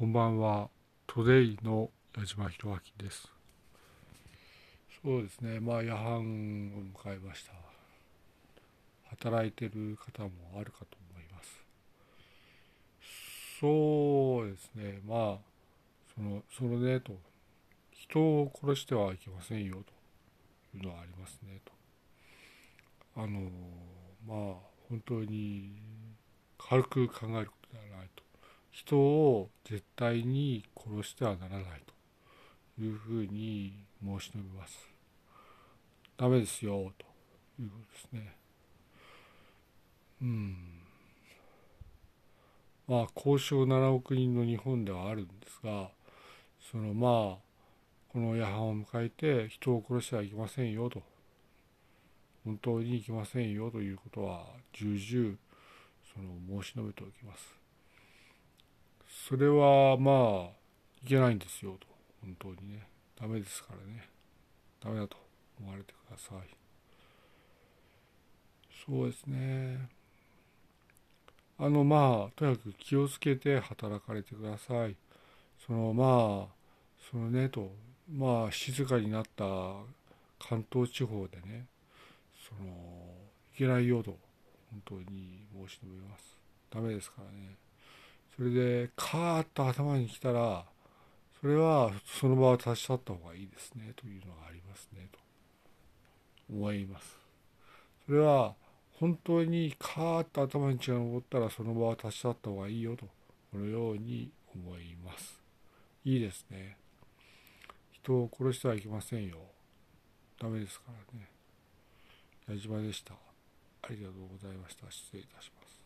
こんばんは。トデイの矢島弘明です。そうですね。まあ夜半を迎えました。働いてる方もあるかと思います。そうですね。まあそのそのねと人を殺してはいけませんよというのはありますねと。あのまあ本当に軽く考えることではないと。人を絶対に殺してはならないというふうに申し述べます。ダメですよ、ということですね。うん。まあ、交渉7億人の日本ではあるんですが、そのまあ、この夜半を迎えて人を殺してはいけませんよと。本当にいけませんよということは重々その申し述べておきます。それはまあいけないんですよと。本当にね。ダメですからね。ダメだと思われてください。そうですね。あのまあとにかく気をつけて働かれてください。そのまあそのねとまあ静かになった関東地方でねそのいけないよと本当に申し述べます。ダメですからね。それでカーッと頭に来たらそれはその場を立ち去った方がいいですねというのがありますねと。思います。それは本当にカーッと頭に血が上ったらその場を立ち去った方がいいよと。このように思います。いいですね。人を殺してはいけませんよ。ダメですからね。矢島でした。ありがとうございました。失礼いたします。